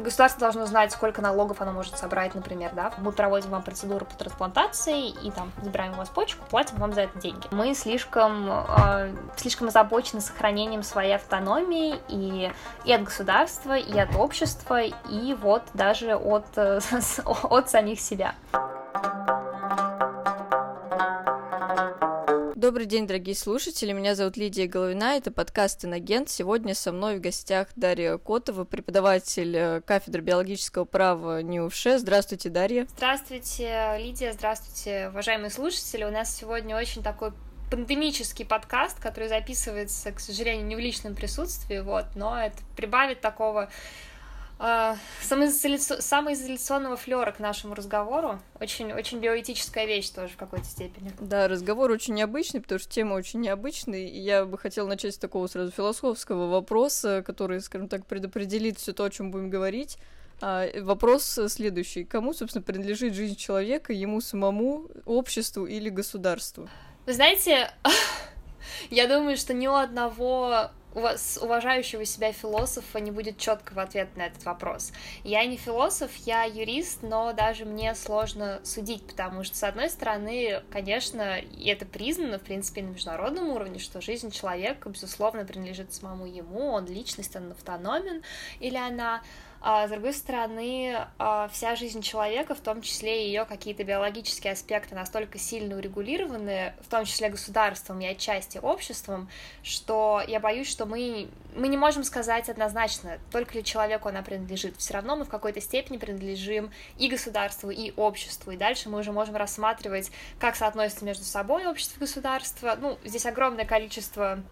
государство должно знать, сколько налогов оно может собрать, например, да. Мы проводим вам процедуру по трансплантации и там забираем у вас почку, платим вам за это деньги. Мы слишком, э, слишком озабочены сохранением своей автономии и, и от государства, и от общества, и вот даже от, от самих себя. Добрый день, дорогие слушатели. Меня зовут Лидия Головина. Это подкаст «Инагент». Сегодня со мной в гостях Дарья Котова, преподаватель э, кафедры биологического права НИУФШ. Здравствуйте, Дарья. Здравствуйте, Лидия. Здравствуйте, уважаемые слушатели. У нас сегодня очень такой пандемический подкаст, который записывается, к сожалению, не в личном присутствии, вот, но это прибавит такого Uh, самоизоляционного флера к нашему разговору. Очень, очень биоэтическая вещь тоже в какой-то степени. Да, разговор очень необычный, потому что тема очень необычная, и я бы хотела начать с такого сразу философского вопроса, который, скажем так, предопределит все то, о чем будем говорить. А, вопрос следующий. Кому, собственно, принадлежит жизнь человека, ему самому, обществу или государству? Вы знаете, я думаю, что ни у одного у вас уважающего себя философа не будет четкого ответа на этот вопрос. Я не философ, я юрист, но даже мне сложно судить, потому что, с одной стороны, конечно, это признано, в принципе, на международном уровне, что жизнь человека, безусловно, принадлежит самому ему, он личность, он автономен, или она а с другой стороны, а, вся жизнь человека, в том числе ее какие-то биологические аспекты, настолько сильно урегулированы, в том числе государством и отчасти обществом, что я боюсь, что мы, мы не можем сказать однозначно, только ли человеку она принадлежит. Все равно мы в какой-то степени принадлежим и государству, и обществу. И дальше мы уже можем рассматривать, как соотносится между собой общество и государство. Ну, здесь огромное количество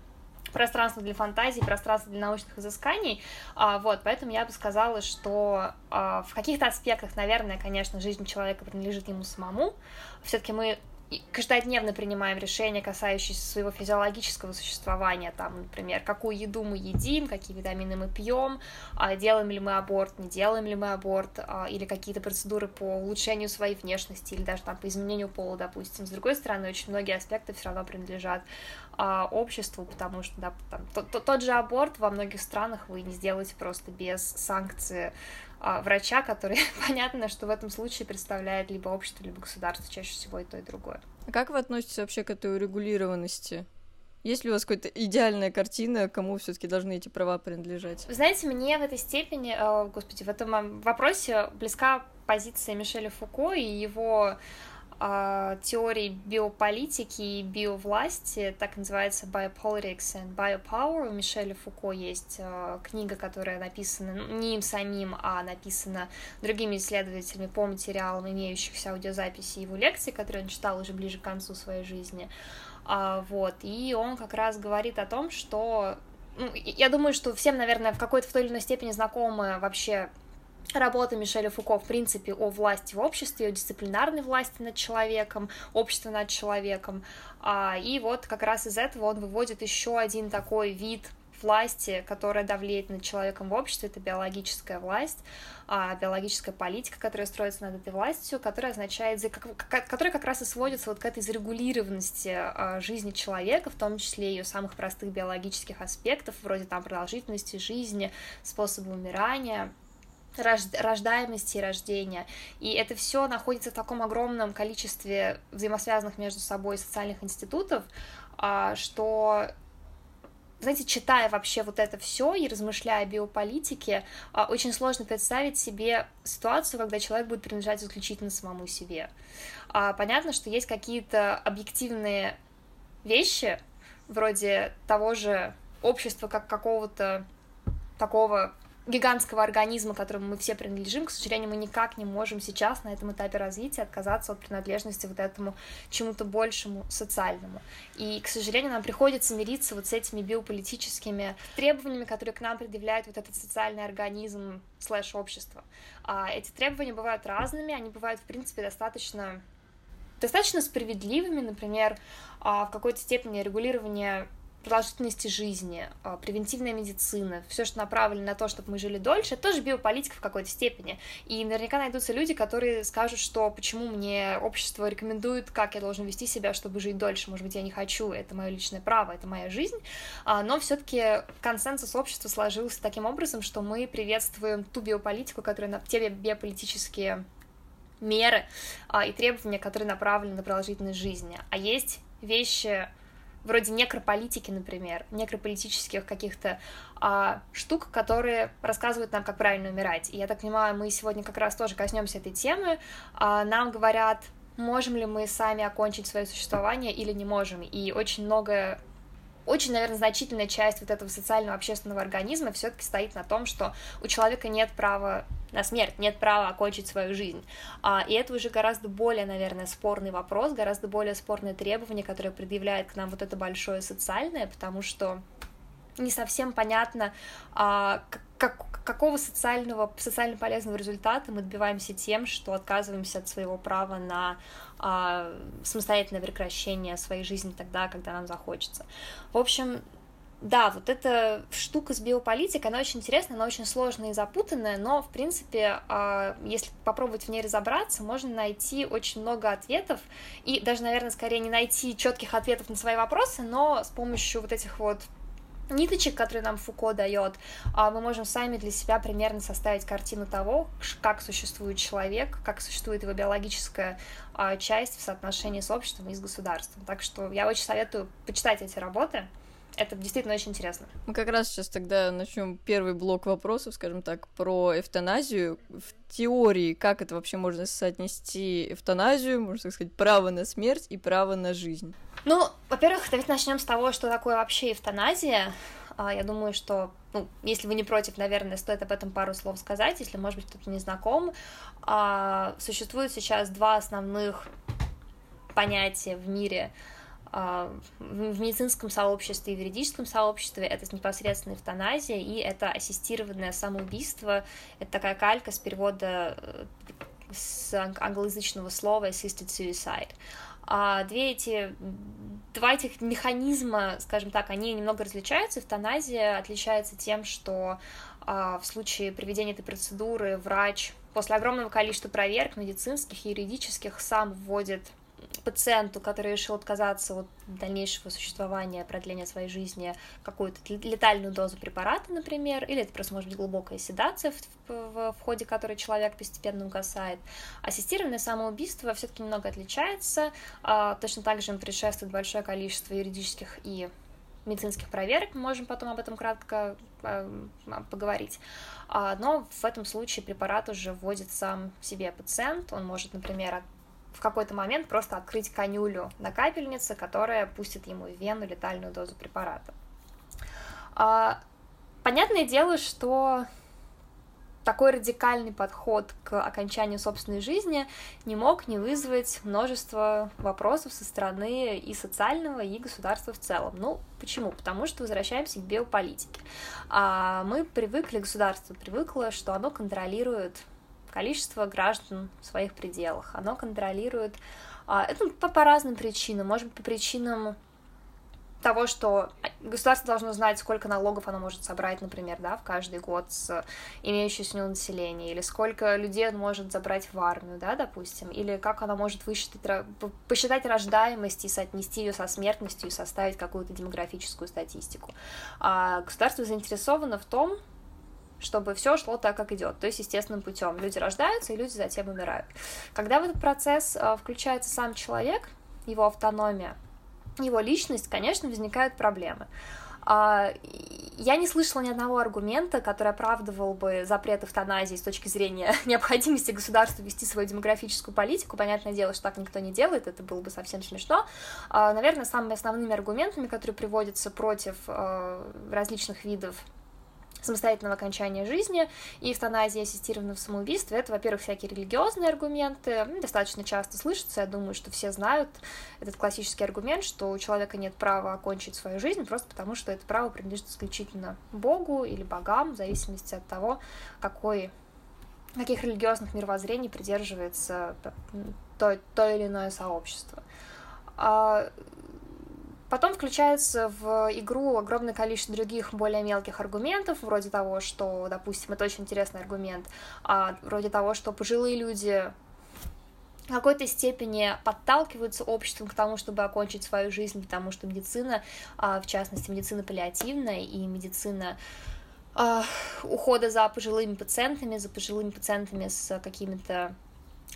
пространство для фантазии, пространство для научных изысканий, а, вот, поэтому я бы сказала, что а, в каких-то аспектах, наверное, конечно, жизнь человека принадлежит ему самому, все-таки мы каждодневно принимаем решения, касающиеся своего физиологического существования, там, например, какую еду мы едим, какие витамины мы пьем, а, делаем ли мы аборт, не делаем ли мы аборт, или какие-то процедуры по улучшению своей внешности, или даже там по изменению пола, допустим. С другой стороны, очень многие аспекты все равно принадлежат а, обществу, потому что да, там, тот, тот же аборт во многих странах вы не сделаете просто без санкции а, врача, который понятно, что в этом случае представляет либо общество, либо государство, чаще всего и то, и другое. А как вы относитесь вообще к этой урегулированности? Есть ли у вас какая-то идеальная картина, кому все-таки должны эти права принадлежать? Вы знаете, мне в этой степени, э, господи, в этом вопросе близка позиция Мишеля Фуко и его теории биополитики и биовласти, так называется Biopolitics and Biopower. У Мишеля Фуко есть э, книга, которая написана не им самим, а написана другими исследователями по материалам, имеющихся аудиозаписи его лекций, которые он читал уже ближе к концу своей жизни. А, вот, и он как раз говорит о том, что ну, я думаю, что всем, наверное, в какой-то в той или иной степени знакомы вообще работа Мишеля Фуко, в принципе, о власти в обществе, о дисциплинарной власти над человеком, общество над человеком. А, и вот как раз из этого он выводит еще один такой вид власти, которая давлеет над человеком в обществе, это биологическая власть, а, биологическая политика, которая строится над этой властью, которая означает, которая как раз и сводится вот к этой зарегулированности а, жизни человека, в том числе ее самых простых биологических аспектов, вроде там продолжительности жизни, способа умирания, рождаемости и рождения. И это все находится в таком огромном количестве взаимосвязанных между собой социальных институтов, а, что знаете, читая вообще вот это все и размышляя о биополитике, а, очень сложно представить себе ситуацию, когда человек будет принадлежать исключительно самому себе. А, понятно, что есть какие-то объективные вещи, вроде того же общества как какого-то такого гигантского организма, которому мы все принадлежим, к сожалению, мы никак не можем сейчас на этом этапе развития отказаться от принадлежности вот этому чему-то большему социальному. И, к сожалению, нам приходится мириться вот с этими биополитическими требованиями, которые к нам предъявляет вот этот социальный организм слэш общество. А эти требования бывают разными, они бывают, в принципе, достаточно достаточно справедливыми, например, а, в какой-то степени регулирование продолжительности жизни, а, превентивная медицина, все, что направлено на то, чтобы мы жили дольше, это тоже биополитика в какой-то степени. И наверняка найдутся люди, которые скажут, что почему мне общество рекомендует, как я должен вести себя, чтобы жить дольше. Может быть, я не хочу, это мое личное право, это моя жизнь. А, но все-таки консенсус общества сложился таким образом, что мы приветствуем ту биополитику, которая те биополитические меры а, и требования, которые направлены на продолжительность жизни. А есть вещи вроде некрополитики, например, некрополитических каких-то а, штук, которые рассказывают нам, как правильно умирать. И я так понимаю, мы сегодня как раз тоже коснемся этой темы. А, нам говорят, можем ли мы сами окончить свое существование или не можем. И очень много очень, наверное, значительная часть вот этого социального общественного организма все-таки стоит на том, что у человека нет права на смерть, нет права окончить свою жизнь. А, и это уже гораздо более, наверное, спорный вопрос, гораздо более спорное требование, которое предъявляет к нам вот это большое социальное, потому что не совсем понятно, а, как, какого социального, социально полезного результата мы добиваемся тем, что отказываемся от своего права на а, самостоятельное прекращение своей жизни тогда, когда нам захочется. В общем, да, вот эта штука с биополитикой, она очень интересная, она очень сложная и запутанная, но, в принципе, а, если попробовать в ней разобраться, можно найти очень много ответов, и даже, наверное, скорее не найти четких ответов на свои вопросы, но с помощью вот этих вот ниточек, которые нам Фуко дает, а, мы можем сами для себя примерно составить картину того, как существует человек, как существует его биологическая а, часть в соотношении с обществом и с государством. Так что я очень советую почитать эти работы. Это действительно очень интересно. Мы как раз сейчас тогда начнем первый блок вопросов, скажем так, про эвтаназию. В теории, как это вообще можно соотнести эвтаназию, можно так сказать, право на смерть и право на жизнь? Ну, во-первых, давайте начнем с того, что такое вообще эвтаназия. А, я думаю, что, ну, если вы не против, наверное, стоит об этом пару слов сказать, если, может быть, кто-то не знаком. А, существует сейчас два основных понятия в мире в медицинском сообществе и в юридическом сообществе это непосредственно эвтаназия и это ассистированное самоубийство. Это такая калька с перевода э, с англоязычного слова assisted suicide. А две эти, два этих механизма, скажем так, они немного различаются. Эвтаназия отличается тем, что а, в случае проведения этой процедуры врач после огромного количества проверок медицинских и юридических сам вводит пациенту, который решил отказаться от дальнейшего существования, продления своей жизни, какую-то летальную дозу препарата, например, или это просто может быть глубокая седация, в, в, в ходе которой человек постепенно угасает. Ассистированное самоубийство все-таки немного отличается, а, точно так же им предшествует большое количество юридических и медицинских проверок, мы можем потом об этом кратко а, поговорить. А, но в этом случае препарат уже вводит сам себе пациент, он может, например, в какой-то момент просто открыть конюлю на капельнице, которая пустит ему в вену летальную дозу препарата. А, понятное дело, что такой радикальный подход к окончанию собственной жизни не мог не вызвать множество вопросов со стороны и социального, и государства в целом. Ну, почему? Потому что возвращаемся к биополитике. А мы привыкли, государство привыкло, что оно контролирует количество граждан в своих пределах. Оно контролирует... А, это по, по разным причинам. Может быть, по причинам того, что государство должно знать, сколько налогов оно может собрать, например, да, в каждый год с имеющегося у него населения, или сколько людей он может забрать в армию, да, допустим, или как оно может высчитать, посчитать рождаемость и соотнести ее со смертностью и составить какую-то демографическую статистику. А государство заинтересовано в том, чтобы все шло так, как идет, то есть естественным путем. Люди рождаются, и люди затем умирают. Когда в этот процесс а, включается сам человек, его автономия, его личность, конечно, возникают проблемы. А, я не слышала ни одного аргумента, который оправдывал бы запрет эвтаназии с точки зрения необходимости государства вести свою демографическую политику. Понятное дело, что так никто не делает, это было бы совсем смешно. А, наверное, самыми основными аргументами, которые приводятся против различных видов самостоятельного окончания жизни и эвтаназии ассистированного самоубийства. Это, во-первых, всякие религиозные аргументы, достаточно часто слышатся, я думаю, что все знают этот классический аргумент, что у человека нет права окончить свою жизнь просто потому, что это право принадлежит исключительно Богу или богам, в зависимости от того, какой каких религиозных мировоззрений придерживается то, то или иное сообщество. Потом включается в игру огромное количество других более мелких аргументов, вроде того, что, допустим, это очень интересный аргумент, а, вроде того, что пожилые люди в какой-то степени подталкиваются обществом к тому, чтобы окончить свою жизнь, потому что медицина, а, в частности, медицина паллиативная и медицина а, ухода за пожилыми пациентами, за пожилыми пациентами с какими-то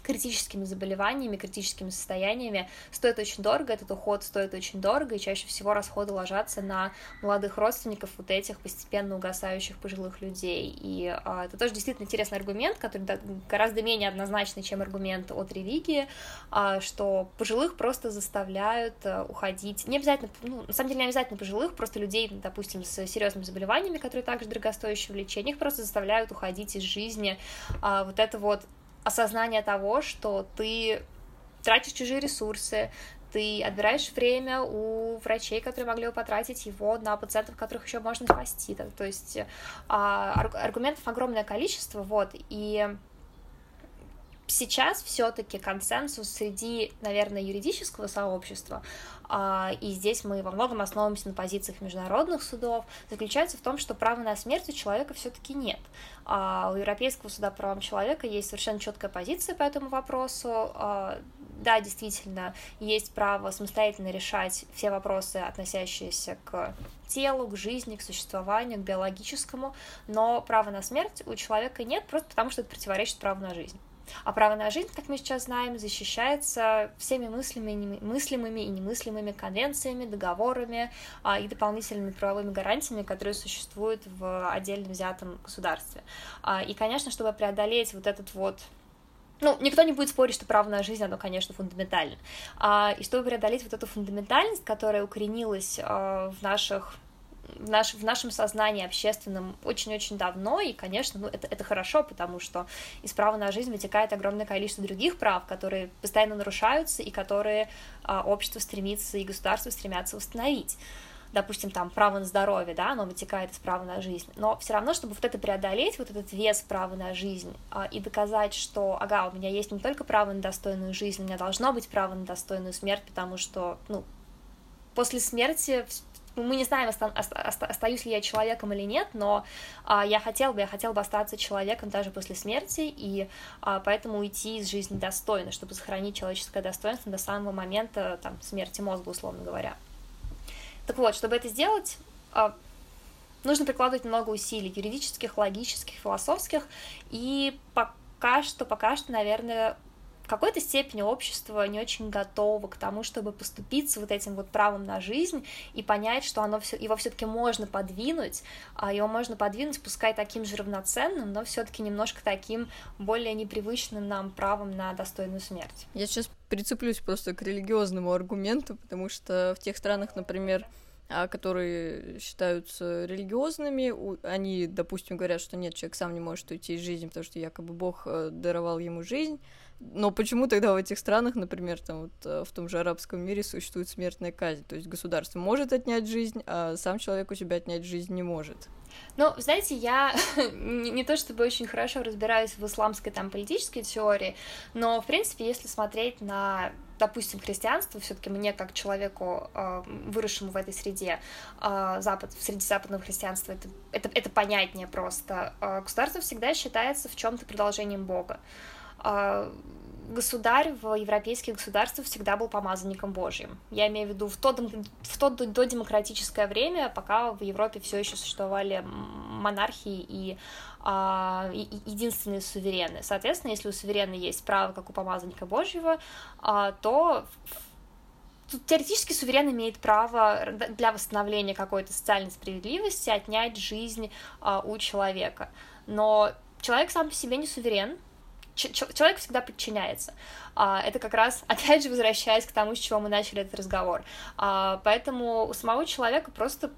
критическими заболеваниями, критическими состояниями стоит очень дорого, этот уход стоит очень дорого, и чаще всего расходы ложатся на молодых родственников вот этих постепенно угасающих пожилых людей. И а, это тоже действительно интересный аргумент, который гораздо менее однозначный, чем аргумент от религии, а, что пожилых просто заставляют а, уходить, не обязательно, ну, на самом деле не обязательно пожилых, просто людей, допустим, с серьезными заболеваниями, которые также дорогостоящие в лечении, их просто заставляют уходить из жизни. А, вот это вот осознание того, что ты тратишь чужие ресурсы, ты отбираешь время у врачей, которые могли бы потратить его на пациентов, которых еще можно спасти. То есть а, аргументов огромное количество, вот, и сейчас все-таки консенсус среди, наверное, юридического сообщества, а, и здесь мы во многом основываемся на позициях международных судов, заключается в том, что права на смерть у человека все-таки нет. А, у Европейского суда по правам человека есть совершенно четкая позиция по этому вопросу. А, да, действительно, есть право самостоятельно решать все вопросы, относящиеся к телу, к жизни, к существованию, к биологическому, но права на смерть у человека нет, просто потому что это противоречит праву на жизнь. А право на жизнь, как мы сейчас знаем, защищается всеми мыслимыми, мыслимыми и немыслимыми конвенциями, договорами а, и дополнительными правовыми гарантиями, которые существуют в отдельно взятом государстве. А, и, конечно, чтобы преодолеть вот этот вот ну, никто не будет спорить, что право на жизнь, оно, конечно, фундаментально. А, и чтобы преодолеть вот эту фундаментальность, которая укоренилась а, в наших в, наш, в нашем сознании общественном очень-очень давно, и, конечно, ну, это, это хорошо, потому что из права на жизнь вытекает огромное количество других прав, которые постоянно нарушаются и которые а, общество стремится и государство стремятся восстановить. Допустим, там, право на здоровье, да, оно вытекает из права на жизнь, но все равно, чтобы вот это преодолеть, вот этот вес права на жизнь, а, и доказать, что, ага, у меня есть не только право на достойную жизнь, у меня должно быть право на достойную смерть, потому что, ну, после смерти мы не знаем, оста- оста- остаюсь ли я человеком или нет, но а, я хотел бы, я хотел бы остаться человеком даже после смерти, и а, поэтому уйти из жизни достойно, чтобы сохранить человеческое достоинство до самого момента там, смерти мозга, условно говоря. Так вот, чтобы это сделать, а, нужно прикладывать много усилий, юридических, логических, философских, и пока что, пока что, наверное, какой-то степени общество не очень готово к тому, чтобы поступиться вот этим вот правом на жизнь и понять, что оно все, его все-таки можно подвинуть, а его можно подвинуть, пускай таким же равноценным, но все-таки немножко таким более непривычным нам правом на достойную смерть. Я сейчас прицеплюсь просто к религиозному аргументу, потому что в тех странах, например, которые считаются религиозными, они, допустим, говорят, что нет, человек сам не может уйти из жизни, потому что якобы Бог э, даровал ему жизнь, но почему тогда в этих странах, например, там вот э, в том же арабском мире существует смертная казнь? То есть государство может отнять жизнь, а сам человек у себя отнять жизнь не может. Ну, знаете, я не, не то чтобы очень хорошо разбираюсь в исламской там политической теории, но, в принципе, если смотреть на допустим, христианство, все-таки мне как человеку, э, выросшему в этой среде, э, запад, среди западного христианства, это, это, это понятнее просто. Государство всегда считается в чем-то продолжением Бога. А, государь в европейских государствах всегда был помазанником Божьим. Я имею в виду в то, в то додемократическое время, пока в Европе все еще существовали монархии а, и единственные суверены. Соответственно, если у суверена есть право, как у помазанника Божьего, а, то Тут теоретически суверен имеет право для восстановления какой-то социальной справедливости отнять жизнь а, у человека. Но человек сам по себе не суверен, человек всегда подчиняется. А, это как раз, опять же, возвращаясь к тому, с чего мы начали этот разговор. А, поэтому у самого человека просто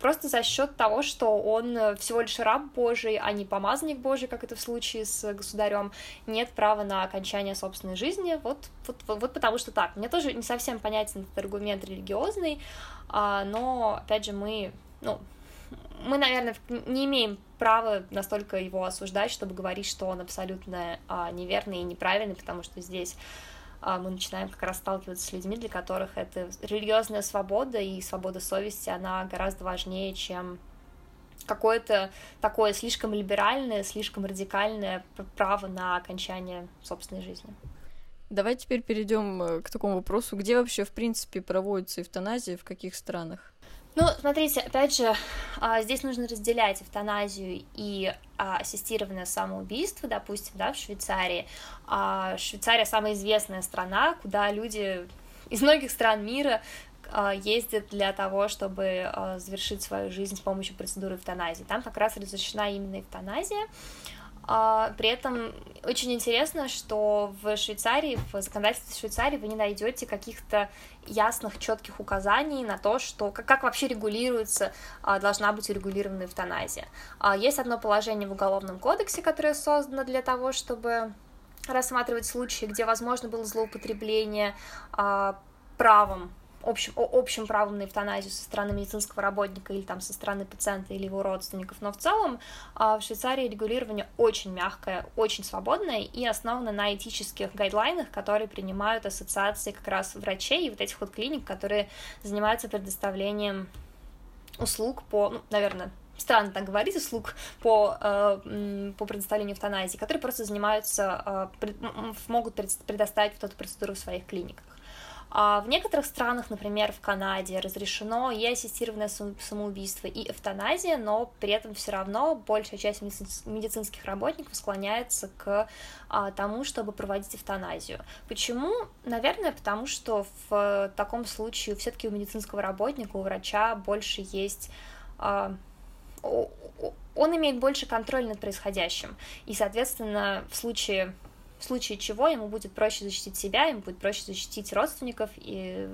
просто за счет того, что он всего лишь раб Божий, а не помазанник Божий, как это в случае с государем, нет права на окончание собственной жизни. Вот, вот, вот, вот потому что так. Мне тоже не совсем понятен этот аргумент религиозный, а, но опять же мы, ну, мы, наверное, не имеем права настолько его осуждать, чтобы говорить, что он абсолютно а, неверный и неправильный, потому что здесь мы начинаем как раз сталкиваться с людьми, для которых это религиозная свобода и свобода совести, она гораздо важнее, чем какое-то такое слишком либеральное, слишком радикальное право на окончание собственной жизни. Давай теперь перейдем э, к такому вопросу, где вообще, в принципе, проводится эвтаназия, в каких странах? Ну, смотрите, опять же, а, здесь нужно разделять эвтаназию и а, ассистированное самоубийство, допустим, да, в Швейцарии. А, Швейцария самая известная страна, куда люди из многих стран мира ездят для того, чтобы завершить свою жизнь с помощью процедуры эвтаназии. Там как раз разрешена именно эвтаназия. А, при этом очень интересно, что в Швейцарии, в законодательстве Швейцарии вы не найдете каких-то ясных, четких указаний на то, что как, как вообще регулируется, а, должна быть урегулирована эвтаназия. А, есть одно положение в Уголовном кодексе, которое создано для того, чтобы рассматривать случаи, где возможно было злоупотребление правом общим, общим правом на эвтаназию со стороны медицинского работника или там со стороны пациента или его родственников, но в целом а, в Швейцарии регулирование очень мягкое, очень свободное и основано на этических гайдлайнах, которые принимают ассоциации как раз врачей и вот этих вот клиник, которые занимаются предоставлением услуг по, ну, наверное, странно так говорить, услуг по, э, по предоставлению эвтаназии, которые просто занимаются, э, могут предоставить вот эту процедуру в своих клиниках. А в некоторых странах, например, в Канаде, разрешено и ассистированное самоубийство, и эвтаназия, но при этом все равно большая часть медицинских работников склоняется к а, тому, чтобы проводить эвтаназию. Почему? Наверное, потому что в таком случае все-таки у медицинского работника, у врача больше есть а, он имеет больше контроль над происходящим. И, соответственно, в случае в случае чего ему будет проще защитить себя, ему будет проще защитить родственников и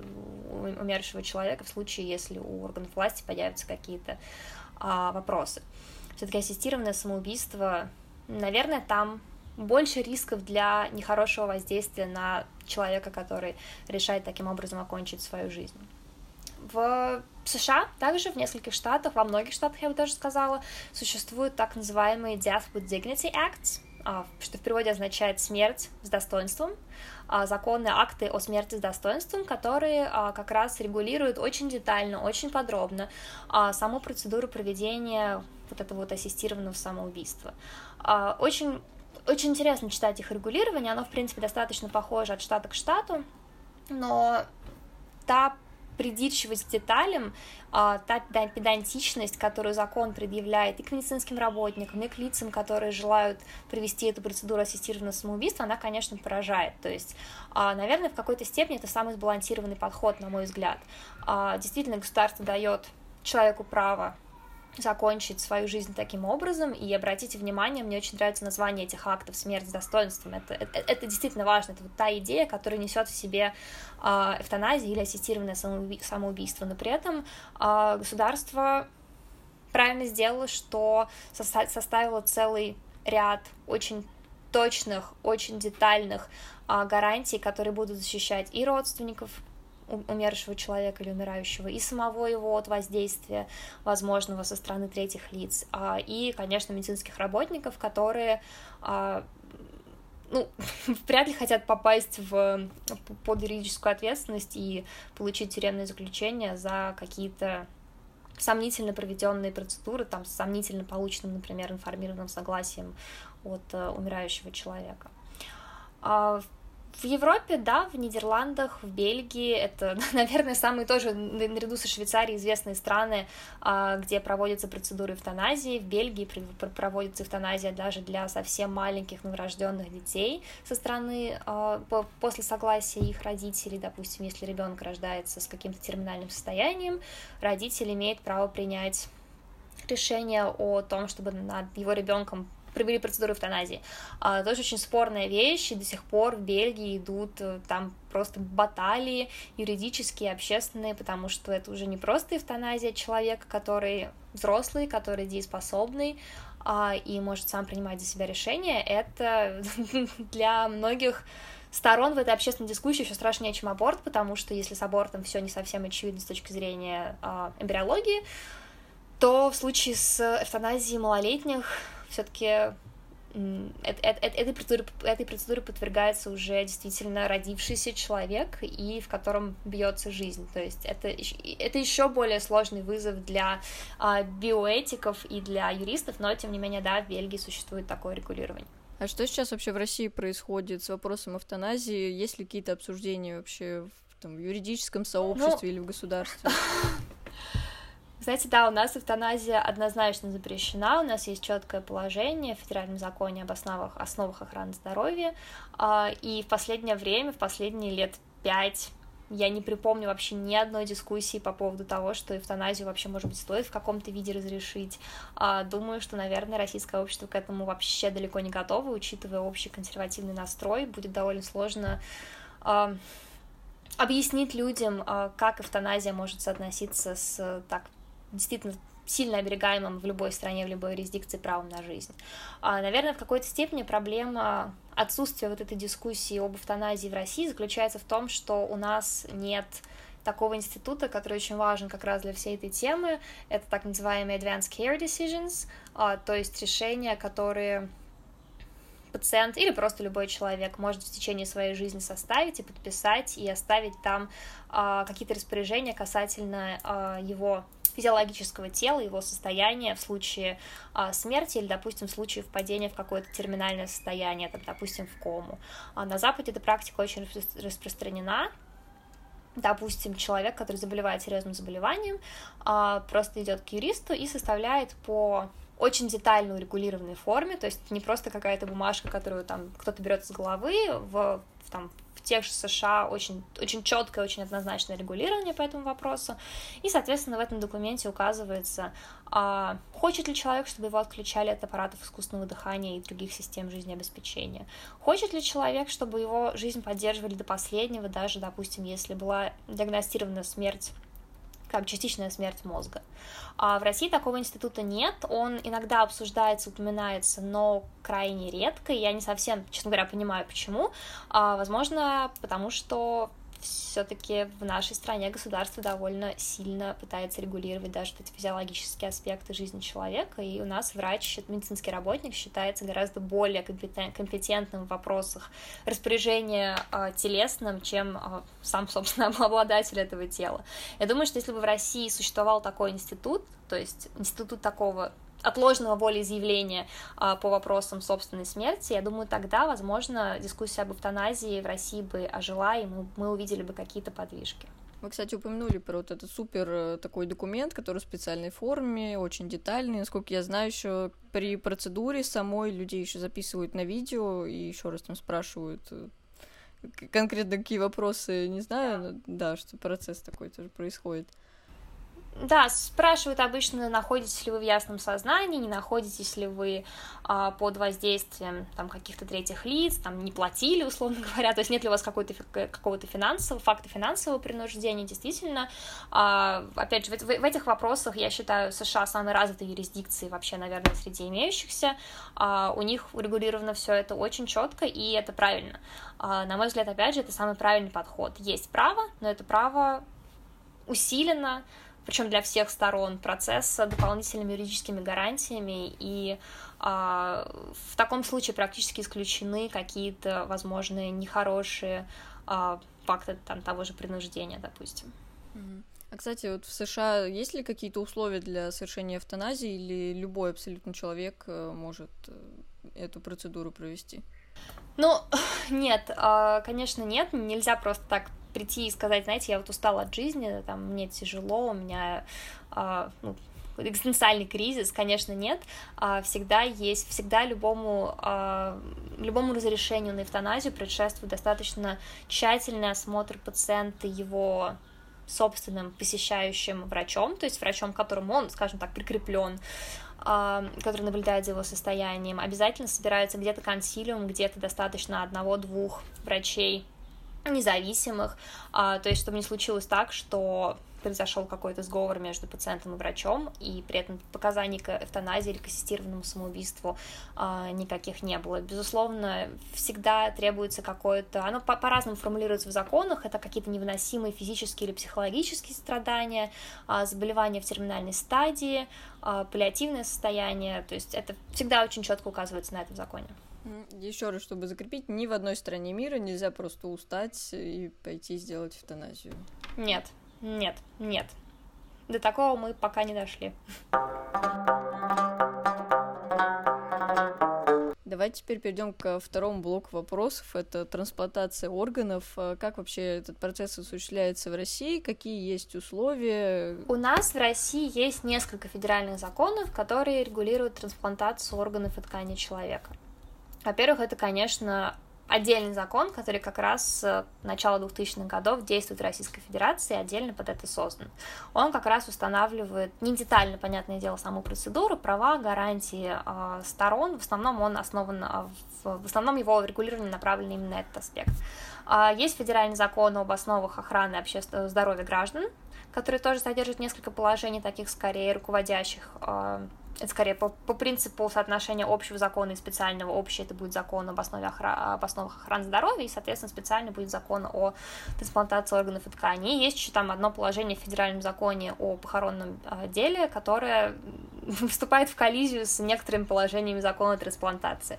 умершего человека в случае, если у органов власти появятся какие-то а, вопросы. Все-таки ассистированное самоубийство, наверное, там больше рисков для нехорошего воздействия на человека, который решает таким образом окончить свою жизнь. В США также в нескольких штатах, во многих штатах, я бы даже сказала, существуют так называемые Death with Dignity Acts, что в переводе означает смерть с достоинством, а, законы, акты о смерти с достоинством, которые а, как раз регулируют очень детально, очень подробно саму процедуру проведения вот этого вот ассистированного самоубийства. Очень, очень интересно читать их регулирование, оно, в принципе, достаточно похоже от штата к штату, но та придирчивость к деталям, а, та педантичность, которую закон предъявляет и к медицинским работникам, и к лицам, которые желают провести эту процедуру ассистированного самоубийства, она, конечно, поражает. То есть, а, наверное, в какой-то степени это самый сбалансированный подход, на мой взгляд. А, действительно, государство дает человеку право закончить свою жизнь таким образом. И обратите внимание, мне очень нравится название этих актов «Смерть с достоинством». Это, это, это действительно важно. Это вот та идея, которая несет в себе э, эвтаназию или ассистированное самоуби самоубийство. Но при этом э, государство правильно сделало, что соста составило целый ряд очень точных, очень детальных а, гарантий, которые будут защищать и родственников умершего человека или умирающего, и самого его от воздействия возможного со стороны третьих лиц, а, и, конечно, медицинских работников, которые а, ну, вряд ли хотят попасть в, под юридическую ответственность и получить тюремное заключение за какие-то сомнительно проведенные процедуры, там, с сомнительно полученным, например, информированным согласием от uh, умирающего человека. В Европе, да, в Нидерландах, в Бельгии, это, наверное, самые тоже, наряду со Швейцарией, известные страны, а, где проводятся процедуры эвтаназии. В Бельгии проводится эвтаназия даже для совсем маленьких новорожденных детей со стороны, а, после согласия их родителей, допустим, если ребенок рождается с каким-то терминальным состоянием, родитель имеет право принять решение о том, чтобы над его ребенком провели процедуру эвтаназии. А, тоже очень спорная вещь, и до сих пор в Бельгии идут э, там просто баталии юридические, общественные, потому что это уже не просто эвтаназия человека, который взрослый, который дееспособный, а, и может сам принимать за себя решения, это для многих сторон в этой общественной дискуссии еще страшнее, чем аборт, потому что если с абортом все не совсем очевидно с точки зрения а, эмбриологии, то в случае с эвтаназией малолетних все-таки этой процедуре, этой процедуре подвергается уже действительно родившийся человек и в котором бьется жизнь. То есть это, это еще более сложный вызов для а, биоэтиков и для юристов, но тем не менее, да, в Бельгии существует такое регулирование. А что сейчас вообще в России происходит с вопросом эвтаназии? Есть ли какие-то обсуждения вообще в, там, в юридическом сообществе ну... или в государстве? Знаете, да, у нас эвтаназия однозначно запрещена, у нас есть четкое положение в федеральном законе об основах, основах охраны здоровья, а, и в последнее время, в последние лет пять я не припомню вообще ни одной дискуссии по поводу того, что эвтаназию вообще, может быть, стоит в каком-то виде разрешить. А, думаю, что, наверное, российское общество к этому вообще далеко не готово, учитывая общий консервативный настрой, будет довольно сложно а, объяснить людям, как эвтаназия может соотноситься с так действительно сильно оберегаемым в любой стране, в любой юрисдикции правом на жизнь. А, наверное, в какой-то степени проблема отсутствия вот этой дискуссии об эвтаназии в России заключается в том, что у нас нет такого института, который очень важен как раз для всей этой темы. Это так называемые Advanced Care Decisions, а, то есть решения, которые пациент или просто любой человек может в течение своей жизни составить и подписать и оставить там а, какие-то распоряжения касательно а, его физиологического тела, его состояния в случае а, смерти или, допустим, в случае впадения в какое-то терминальное состояние, там, допустим, в кому. А на Западе эта практика очень распространена, допустим, человек, который заболевает серьезным заболеванием, а, просто идет к юристу и составляет по очень детально урегулированной форме, то есть не просто какая-то бумажка, которую там кто-то берет с головы в, в там в тех же США очень, очень четкое, очень однозначное регулирование по этому вопросу. И, соответственно, в этом документе указывается, а, хочет ли человек, чтобы его отключали от аппаратов искусственного дыхания и других систем жизнеобеспечения. Хочет ли человек, чтобы его жизнь поддерживали до последнего, даже, допустим, если была диагностирована смерть как частичная смерть мозга. А в России такого института нет, он иногда обсуждается, упоминается, но крайне редко, я не совсем, честно говоря, понимаю, почему. А, возможно, потому что все-таки в нашей стране государство довольно сильно пытается регулировать даже эти физиологические аспекты жизни человека, и у нас врач, медицинский работник считается гораздо более компетентным в вопросах распоряжения э, телесным, чем э, сам, собственно, обладатель этого тела. Я думаю, что если бы в России существовал такой институт, то есть институт такого отложенного волеизъявления а, по вопросам собственной смерти, я думаю, тогда, возможно, дискуссия об эвтаназии в России бы ожила, и мы, мы увидели бы какие-то подвижки. Вы, кстати, упомянули про вот этот супер э, такой документ, который в специальной форме, очень детальный. Насколько я знаю, еще при процедуре самой людей еще записывают на видео и еще раз там спрашивают э, конкретно какие вопросы, не знаю, да, но, да что процесс такой тоже происходит. Да, спрашивают обычно, находитесь ли вы в ясном сознании, не находитесь ли вы а, под воздействием там, каких-то третьих лиц, там, не платили, условно говоря, то есть нет ли у вас какой-то, какого-то финансового, факта финансового принуждения, действительно. А, опять же, в, в, в этих вопросах, я считаю, США самой развитой юрисдикцией вообще, наверное, среди имеющихся. А, у них урегулировано все это очень четко, и это правильно. А, на мой взгляд, опять же, это самый правильный подход. Есть право, но это право усиленно, причем для всех сторон процесса дополнительными юридическими гарантиями, и а, в таком случае практически исключены какие-то возможные нехорошие а, факты там, того же принуждения, допустим. А, кстати, вот в США есть ли какие-то условия для совершения эвтаназии, или любой абсолютно человек э, может э, эту процедуру провести? Ну, нет, а, конечно, нет, нельзя просто так прийти и сказать, знаете, я вот устала от жизни, там, мне тяжело, у меня, э, ну, экзистенциальный кризис, конечно, нет, а всегда есть, всегда любому, а, любому разрешению на эвтаназию предшествует достаточно тщательный осмотр пациента его собственным посещающим врачом, то есть врачом, которому он, скажем так, прикреплен, который наблюдает за его состоянием. Обязательно собирается где-то консилиум, где-то достаточно одного-двух врачей независимых, а, то есть чтобы не случилось так, что произошел какой-то сговор между пациентом и врачом, и при этом показаний к эвтаназии или к ассистированному самоубийству а, никаких не было. Безусловно, всегда требуется какое-то... Оно по- по-разному формулируется в законах, это какие-то невыносимые физические или психологические страдания, а, заболевания в терминальной стадии, а, паллиативное состояние, то есть это всегда очень четко указывается на этом законе. Еще раз, чтобы закрепить, ни в одной стране мира нельзя просто устать и пойти сделать эвтаназию. Нет, нет, нет. До такого мы пока не дошли. Давайте теперь перейдем к второму блоку вопросов. Это трансплантация органов. А как вообще этот процесс осуществляется в России? Какие есть условия? У нас в России есть несколько федеральных законов, которые регулируют трансплантацию органов и тканей человека. Во-первых, это, конечно, отдельный закон, который как раз с начала 2000-х годов действует в Российской Федерации, отдельно под это создан. Он как раз устанавливает, не детально, понятное дело, саму процедуру, права, гарантии э, сторон. В основном он основан, э, в, основном его регулирование направлено именно на этот аспект. Э, есть федеральный закон об основах охраны общественного здоровья граждан, который тоже содержит несколько положений, таких скорее руководящих э, это скорее по, по принципу соотношения общего закона и специального. Общий это будет закон об, основе охра... об основах охраны здоровья, и, соответственно, специальный будет закон о трансплантации органов и тканей. Есть еще там одно положение в федеральном законе о похоронном а, деле, которое вступает в коллизию с некоторыми положениями закона о трансплантации.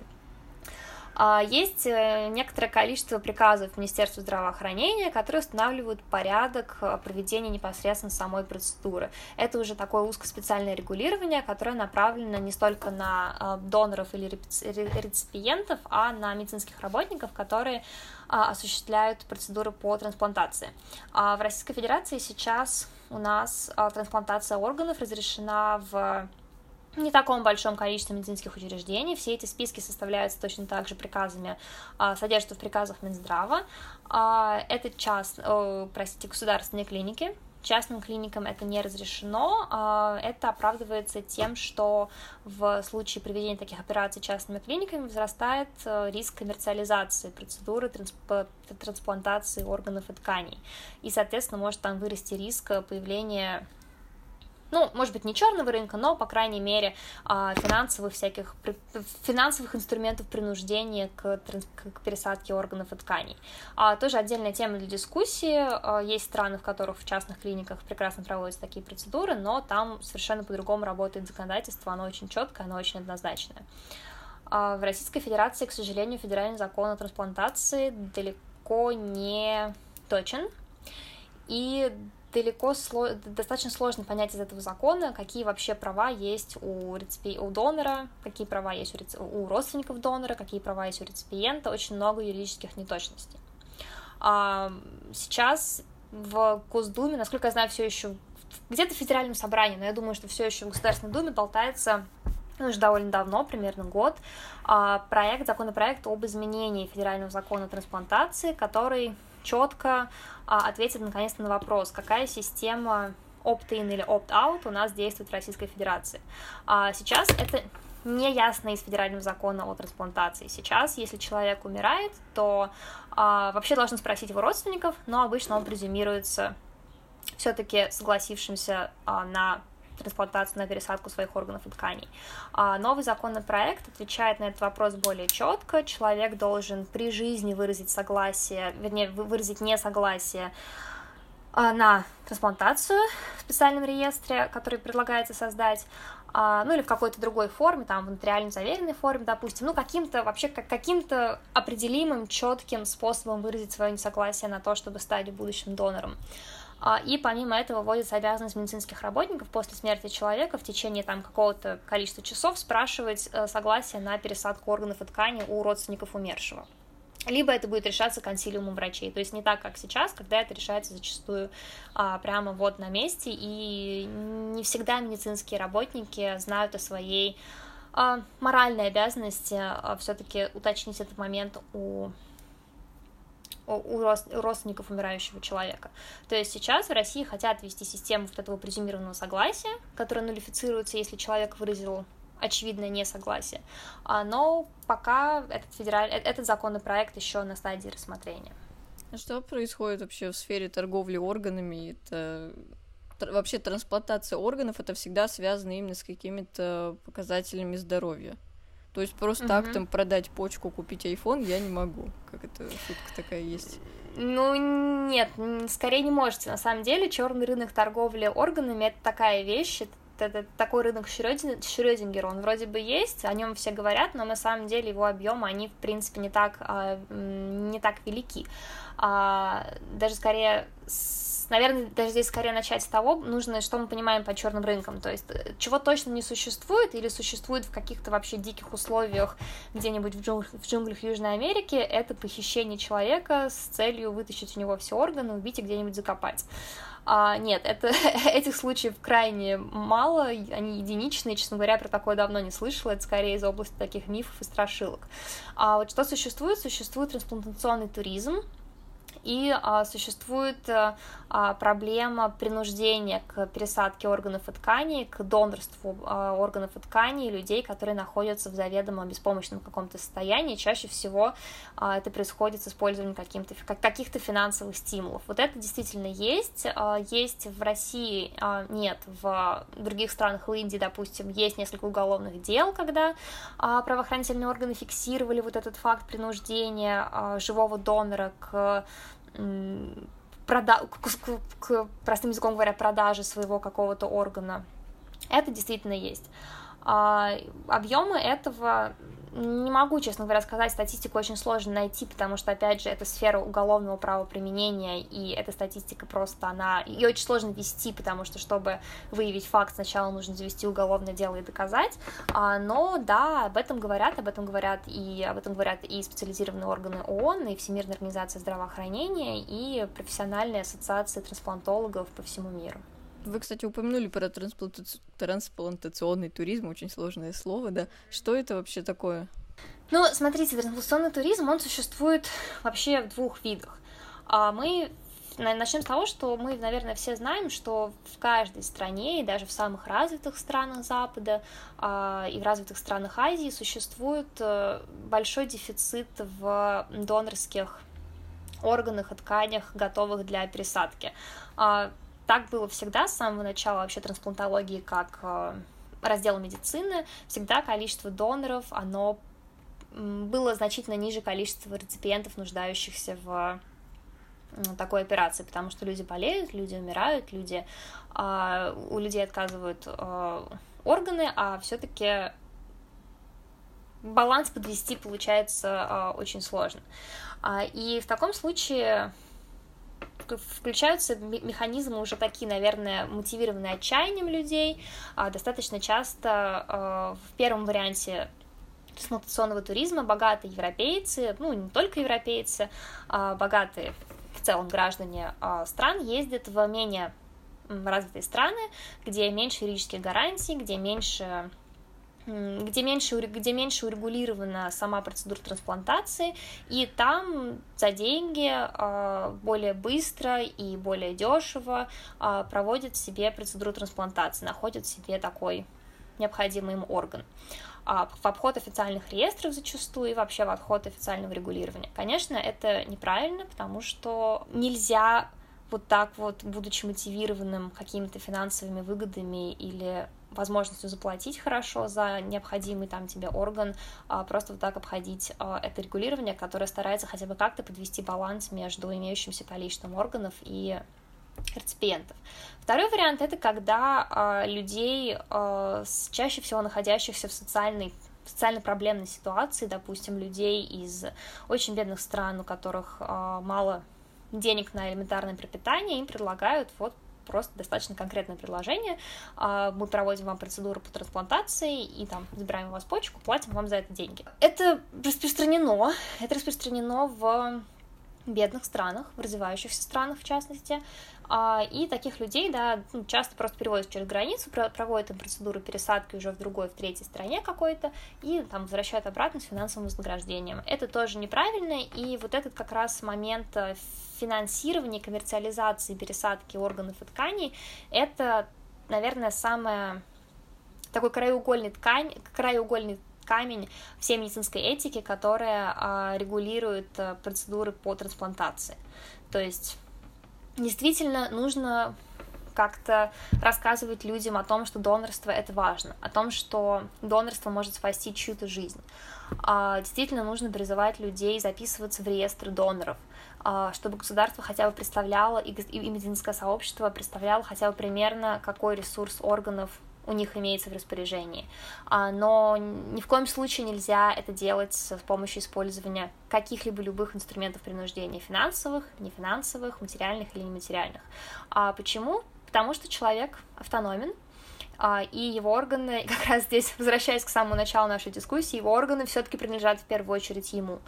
А, есть э, некоторое количество приказов Министерства здравоохранения, которые устанавливают порядок э, проведения непосредственно самой процедуры. Это уже такое узкоспециальное регулирование, которое направлено не столько на э, доноров или реципиентов, а на медицинских работников, которые а, осуществляют процедуры по трансплантации. А, в Российской Федерации сейчас у нас трансплантация органов разрешена в не таком большом количестве медицинских учреждений. Все эти списки составляются точно так же приказами, а, содержатся в приказах Минздрава. А, это част, простите, государственные клиники. Частным клиникам это не разрешено. А, это оправдывается тем, что в случае проведения таких операций частными клиниками возрастает э, риск коммерциализации процедуры трансплантации органов и тканей. И, соответственно, может там вырасти риск появления ну, может быть, не черного рынка, но, по крайней мере, а, финансовых всяких, финансовых инструментов принуждения к, к пересадке органов и тканей. А, тоже отдельная тема для дискуссии. А, есть страны, в которых в частных клиниках прекрасно проводятся такие процедуры, но там совершенно по-другому работает законодательство, оно очень четкое, оно очень однозначное. В Российской Федерации, к сожалению, федеральный закон о трансплантации далеко не точен, и далеко достаточно сложно понять из этого закона, какие вообще права есть у, реципи... у донора, какие права есть у, реци... у родственников донора, какие права есть у реципиента, очень много юридических неточностей. А сейчас в Госдуме, насколько я знаю, все еще где-то в федеральном собрании, но я думаю, что все еще в Государственной Думе болтается ну, уже довольно давно, примерно год, а, проект, законопроект об изменении федерального закона о трансплантации, который четко а, ответит наконец-то на вопрос, какая система opt-in или opt-out у нас действует в Российской Федерации. А сейчас это не ясно из федерального закона о трансплантации. Сейчас, если человек умирает, то а, вообще должны спросить его родственников, но обычно он презюмируется все-таки согласившимся а, на трансплантацию, на пересадку своих органов и тканей. А новый законопроект отвечает на этот вопрос более четко. Человек должен при жизни выразить согласие, вернее, выразить несогласие а, на трансплантацию в специальном реестре, который предлагается создать, а, ну или в какой-то другой форме, там в нотариально заверенной форме, допустим, ну каким-то вообще как каким-то определимым, четким способом выразить свое несогласие на то, чтобы стать будущим донором. А, и помимо этого вводится обязанность медицинских работников после смерти человека в течение там какого-то количества часов спрашивать э, согласие на пересадку органов и тканей у родственников умершего либо это будет решаться консилиумом врачей. То есть не так, как сейчас, когда это решается зачастую а, прямо вот на месте, и не всегда медицинские работники знают о своей а, моральной обязанности а, все-таки уточнить этот момент у у родственников умирающего человека. То есть сейчас в России хотят ввести систему вот этого презюмированного согласия, которое нулифицируется, если человек выразил очевидное несогласие. А, но пока этот, федераль... Э, этот законопроект еще на стадии рассмотрения. А что происходит вообще в сфере торговли органами? Это вообще трансплантация органов это всегда связано именно с какими-то показателями здоровья. То есть просто так там продать почку, купить iPhone я не могу. Как это шутка такая есть? Ну, нет, скорее не можете. На самом деле, черный рынок торговли органами это такая вещь, это это такой рынок Шрёдингера, он вроде бы есть, о нем все говорят, но на самом деле его объемы, они, в принципе, не так, а, не так велики. А, даже скорее наверное, даже здесь скорее начать с того, нужно, что мы понимаем по черным рынкам, то есть э, чего точно не существует или существует в каких-то вообще диких условиях где-нибудь в джунглях, в джунглях Южной Америки, это похищение человека с целью вытащить у него все органы, убить и где-нибудь закопать. А, нет, это, этих случаев крайне мало, они единичные, честно говоря, про такое давно не слышала, это скорее из области таких мифов и страшилок. А вот что существует? Существует трансплантационный туризм, и а, существует а, а, проблема принуждения к пересадке органов и тканей, к донорству а, органов и тканей людей, которые находятся в заведомо беспомощном каком-то состоянии. Чаще всего а, это происходит с использованием каких-то, финансовых стимулов. Вот это действительно есть. Есть в России, нет, в других странах, в Индии, допустим, есть несколько уголовных дел, когда правоохранительные органы фиксировали вот этот факт принуждения живого донора к прода к, к, простым языком говоря, продаже своего какого-то органа. Это действительно есть. А, объемы этого не могу, честно говоря, сказать, статистику очень сложно найти, потому что, опять же, это сфера уголовного правоприменения, и эта статистика просто, она... Ее очень сложно вести, потому что, чтобы выявить факт, сначала нужно завести уголовное дело и доказать, а, но, да, об этом говорят, об этом говорят и об этом говорят и специализированные органы ООН, и Всемирная организация здравоохранения, и профессиональные ассоциации трансплантологов по всему миру. Вы, кстати, упомянули про транспланта... трансплантационный туризм, очень сложное слово, да. Что это вообще такое? Ну, смотрите, трансплантационный туризм, он существует вообще в двух видах. А мы начнем с того, что мы, наверное, все знаем, что в каждой стране, и даже в самых развитых странах Запада а, и в развитых странах Азии существует э, большой дефицит в донорских органах и тканях, готовых для пересадки. А, так было всегда с самого начала вообще трансплантологии как э, раздела медицины. Всегда количество доноров, оно было значительно ниже количества реципиентов, нуждающихся в такой операции, потому что люди болеют, люди умирают, люди, э, у людей отказывают э, органы, а все-таки баланс подвести получается э, очень сложно. А, и в таком случае включаются механизмы уже такие, наверное, мотивированные отчаянием людей. А, достаточно часто а, в первом варианте трансплантационного туризма богатые европейцы, ну, не только европейцы, а богатые в целом граждане стран ездят в менее развитые страны, где меньше юридических гарантий, где меньше где меньше, где меньше урегулирована сама процедура трансплантации, и там за деньги а, более быстро и более дешево а, проводят себе процедуру трансплантации, находят себе такой необходимый им орган а, в обход официальных реестров зачастую и вообще в обход официального регулирования. Конечно, это неправильно, потому что нельзя вот так вот, будучи мотивированным какими-то финансовыми выгодами или возможностью заплатить хорошо за необходимый там тебе орган, а, просто вот так обходить а, это регулирование, которое старается хотя бы как-то подвести баланс между имеющимся количеством органов и реципиентов. Второй вариант это когда а, людей, чаще всего находящихся в социальной социально проблемной ситуации, допустим, людей из очень бедных стран, у которых мало денег на элементарное пропитание, им предлагают вот просто достаточно конкретное предложение. А, мы проводим вам процедуру по трансплантации и там забираем у вас почку, платим вам за это деньги. Это распространено, это распространено в бедных странах, в развивающихся странах в частности, а, и таких людей, да, ну, часто просто переводят через границу, проводят им процедуру пересадки уже в другой, в третьей стране какой-то, и там возвращают обратно с финансовым вознаграждением. Это тоже неправильно, и вот этот как раз момент э, финансирования, коммерциализации пересадки органов и тканей, это, наверное, самое такой краеугольный ткань, краеугольный камень всей медицинской этики, которая а, регулирует а, процедуры по трансплантации. То есть действительно нужно как-то рассказывать людям о том, что донорство это важно, о том, что донорство может спасти чью-то жизнь. А, действительно нужно призывать людей записываться в реестры доноров, а, чтобы государство хотя бы представляло, и медицинское сообщество представляло хотя бы примерно, какой ресурс органов у них имеется в распоряжении. А, но ни в коем случае нельзя это делать с помощью использования каких-либо любых инструментов принуждения, финансовых, нефинансовых, материальных или нематериальных. А почему? Потому что человек автономен, а, и его органы, как раз здесь, возвращаясь к самому началу нашей дискуссии, его органы все-таки принадлежат в первую очередь ему.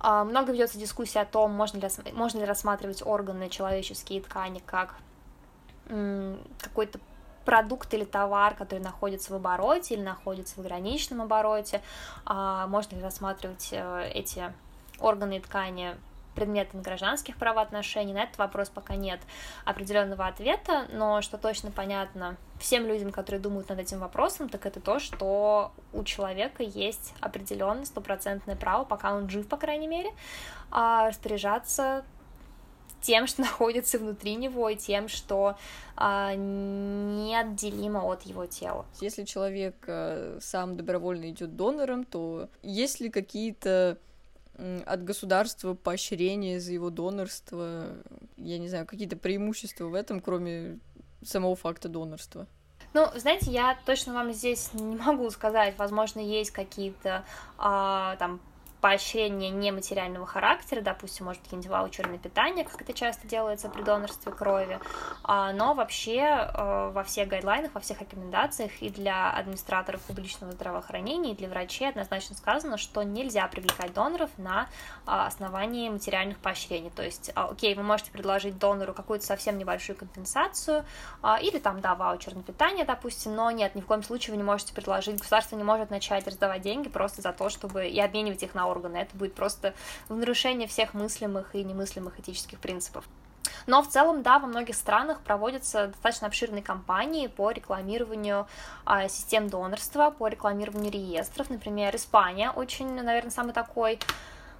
Много ведется дискуссии о том, можно ли, можно ли рассматривать органы, человеческие ткани как какой-то продукт или товар, который находится в обороте или находится в ограниченном обороте, а, можно ли рассматривать э, эти органы и ткани предметами гражданских правоотношений. На этот вопрос пока нет определенного ответа, но что точно понятно всем людям, которые думают над этим вопросом, так это то, что у человека есть определенное стопроцентное право, пока он жив, по крайней мере, а, распоряжаться тем, что находится внутри него, и тем, что а, неотделимо от его тела. Если человек а, сам добровольно идет донором, то есть ли какие-то от государства поощрения за его донорство, я не знаю, какие-то преимущества в этом, кроме самого факта донорства? Ну, знаете, я точно вам здесь не могу сказать. Возможно, есть какие-то а, там поощрение нематериального характера, допустим, может какие-нибудь ваучеры питание, как это часто делается при донорстве крови, а, но вообще э, во всех гайдлайнах, во всех рекомендациях и для администраторов публичного здравоохранения, и для врачей однозначно сказано, что нельзя привлекать доноров на а, основании материальных поощрений. То есть, а, окей, вы можете предложить донору какую-то совсем небольшую компенсацию, или там, да, ваучер на питание, допустим, но нет, ни в коем случае вы не можете предложить, государство не может начать раздавать деньги просто за то, чтобы и обменивать их на органы. Это будет просто в нарушение всех мыслимых и немыслимых этических принципов. Но в целом, да, во многих странах проводятся достаточно обширные кампании по рекламированию а, систем донорства, по рекламированию реестров. Например, Испания очень, наверное, самый такой э,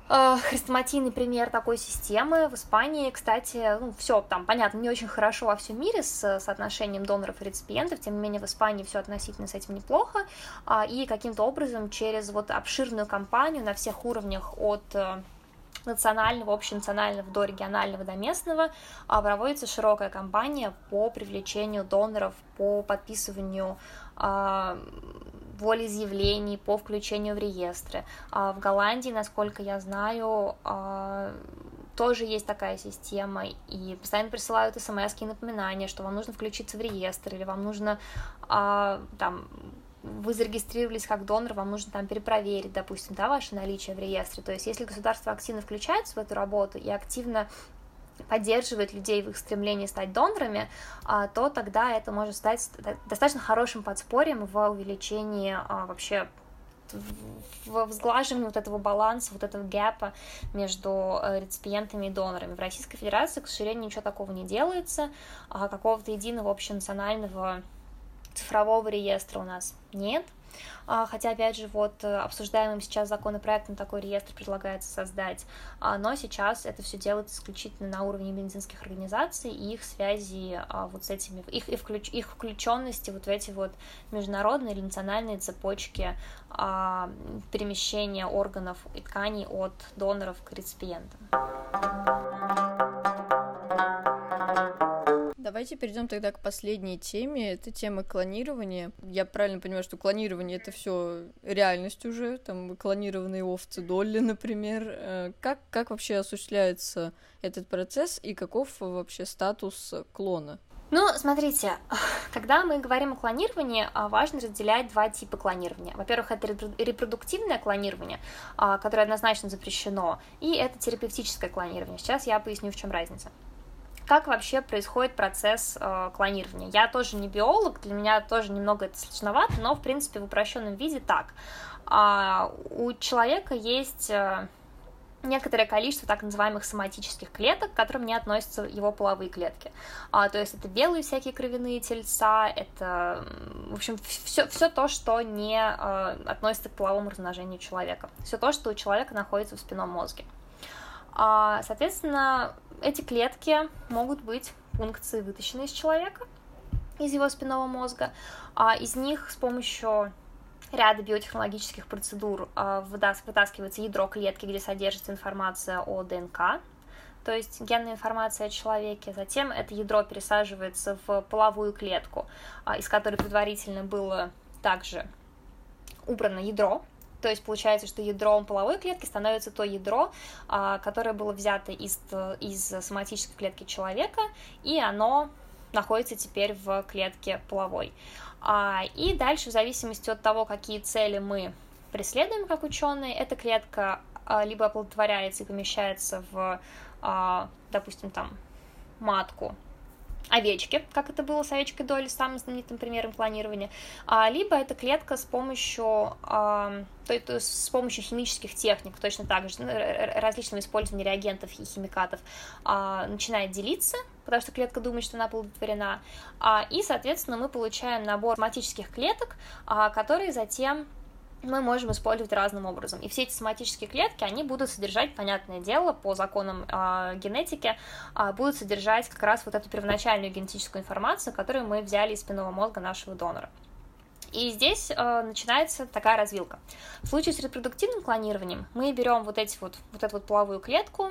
хрестоматийный пример такой системы. В Испании, кстати, ну, все там, понятно, не очень хорошо во всем мире с соотношением доноров и реципиентов, тем не менее в Испании все относительно с этим неплохо, а, и каким-то образом через вот обширную кампанию на всех уровнях от э, национального, общенационального до регионального, до местного а, проводится широкая кампания по привлечению доноров, по подписыванию а, волеизъявлений по включению в реестры. А в Голландии, насколько я знаю, а, тоже есть такая система, и постоянно присылают смс и напоминания, что вам нужно включиться в реестр, или вам нужно а, там вы зарегистрировались как донор, вам нужно там перепроверить, допустим, да, ваше наличие в реестре. То есть, если государство активно включается в эту работу и активно поддерживает людей в их стремлении стать донорами, а, то тогда это может стать достаточно хорошим подспорьем в увеличении а, вообще в сглаживании вот этого баланса, вот этого гэпа между э, реципиентами и донорами. В Российской Федерации, к сожалению, ничего такого не делается, а какого-то единого общенационального цифрового реестра у нас нет. А, хотя, опять же, вот э, обсуждаемым сейчас законопроектом такой реестр предлагается создать, а, но сейчас это все делается исключительно на уровне медицинских организаций и их связи а, вот с этими, их, их, включ, их включенности вот в эти вот международные или национальные цепочки перемещения органов и тканей от доноров к реципиентам. Давайте перейдем тогда к последней теме. Это тема клонирования. Я правильно понимаю, что клонирование это все реальность уже, там клонированные овцы Долли, например. Э, как, как вообще осуществляется этот процесс и каков вообще статус клона? Ну, смотрите, когда мы говорим о клонировании, а, важно разделять два типа клонирования. Во-первых, это репродуктивное клонирование, а, которое однозначно запрещено, и это терапевтическое клонирование. Сейчас я поясню, в чем разница как вообще происходит процесс э, клонирования. Я тоже не биолог, для меня тоже немного это сложновато, но в принципе в упрощенном виде так. А, у человека есть э, некоторое количество так называемых соматических клеток, к которым не относятся его половые клетки. А, то есть это белые всякие кровяные тельца, это, в общем, все, все то, что не а, относится к половому размножению человека. Все то, что у человека находится в спинном мозге. Соответственно, эти клетки могут быть функции вытащены из человека, из его спинного мозга. А из них с помощью ряда биотехнологических процедур а, вытаскивается ядро клетки, где содержится информация о ДНК, то есть генная информация о человеке. Затем это ядро пересаживается в половую клетку, а, из которой предварительно было также убрано ядро, то есть получается, что ядром половой клетки становится то ядро, а, которое было взято из, из соматической клетки человека, и оно находится теперь в клетке половой. А, и дальше, в зависимости от того, какие цели мы преследуем как ученые, эта клетка а, либо оплодотворяется и помещается в, допустим, там матку овечки, как это было с овечкой Долли, самым знаменитым примером клонирования, а, либо это клетка с помощью, а, то, то, с помощью химических техник, точно так же, различного использования реагентов и химикатов, а, начинает делиться, потому что клетка думает, что она оплодотворена, а, и, соответственно, мы получаем набор соматических клеток, а, которые затем мы можем использовать разным образом. И все эти соматические клетки, они будут содержать, понятное дело, по законам э, генетики, э, будут содержать как раз вот эту первоначальную генетическую информацию, которую мы взяли из спинного мозга нашего донора. И здесь э, начинается такая развилка. В случае с репродуктивным клонированием мы берем вот, эти вот, вот эту вот половую клетку,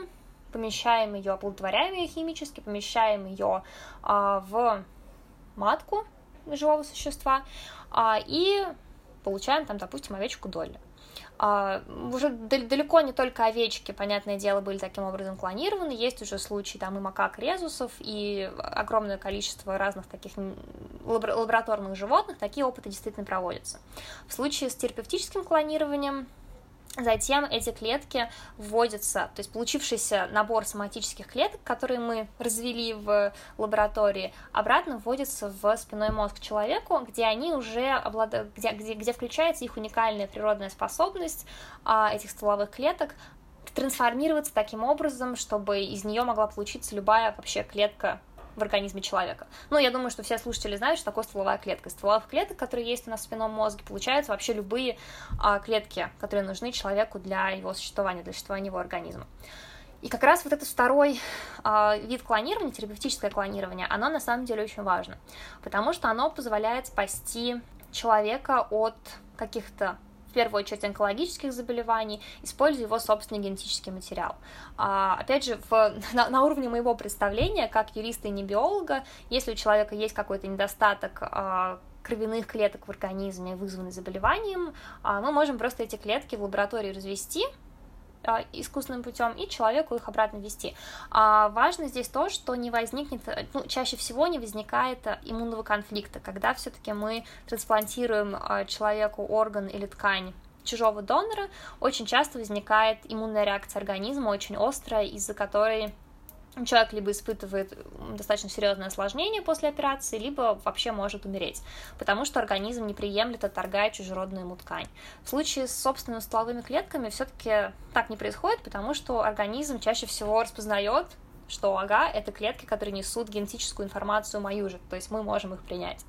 помещаем ее, оплодотворяем ее химически, помещаем ее э, в матку живого существа, э, и получаем там, допустим, овечку Долли. А, уже далеко не только овечки, понятное дело, были таким образом клонированы, есть уже случаи там и макак резусов, и огромное количество разных таких лабораторных животных, такие опыты действительно проводятся. В случае с терапевтическим клонированием Затем эти клетки вводятся, то есть получившийся набор соматических клеток, которые мы развели в лаборатории, обратно вводятся в спинной мозг человеку, где они уже обладают, где, где, где включается их уникальная природная способность а, этих стволовых клеток трансформироваться таким образом, чтобы из нее могла получиться любая вообще клетка в организме человека. Ну, я думаю, что все слушатели знают, что такое стволовая клетка. Из стволовых клеток, которые есть у нас в спинном мозге, получаются вообще любые а, клетки, которые нужны человеку для его существования, для существования его организма. И как раз вот этот второй э, вид клонирования, терапевтическое клонирование, оно на самом деле очень важно, потому что оно позволяет спасти человека от каких-то в первую очередь онкологических заболеваний, используя его собственный генетический материал. А, опять же, в, на, на уровне моего представления, как юриста и не биолога, если у человека есть какой-то недостаток а, кровяных клеток в организме, вызванный заболеванием, а, мы можем просто эти клетки в лаборатории развести, искусственным путем и человеку их обратно ввести. А важно здесь то, что не возникнет, ну, чаще всего не возникает иммунного конфликта, когда все-таки мы трансплантируем человеку орган или ткань чужого донора, очень часто возникает иммунная реакция организма, очень острая, из-за которой человек либо испытывает достаточно серьезное осложнение после операции, либо вообще может умереть, потому что организм не приемлет, отторгая чужеродную ему ткань. В случае с собственными стволовыми клетками все-таки так не происходит, потому что организм чаще всего распознает, что ага, это клетки, которые несут генетическую информацию мою же, то есть мы можем их принять.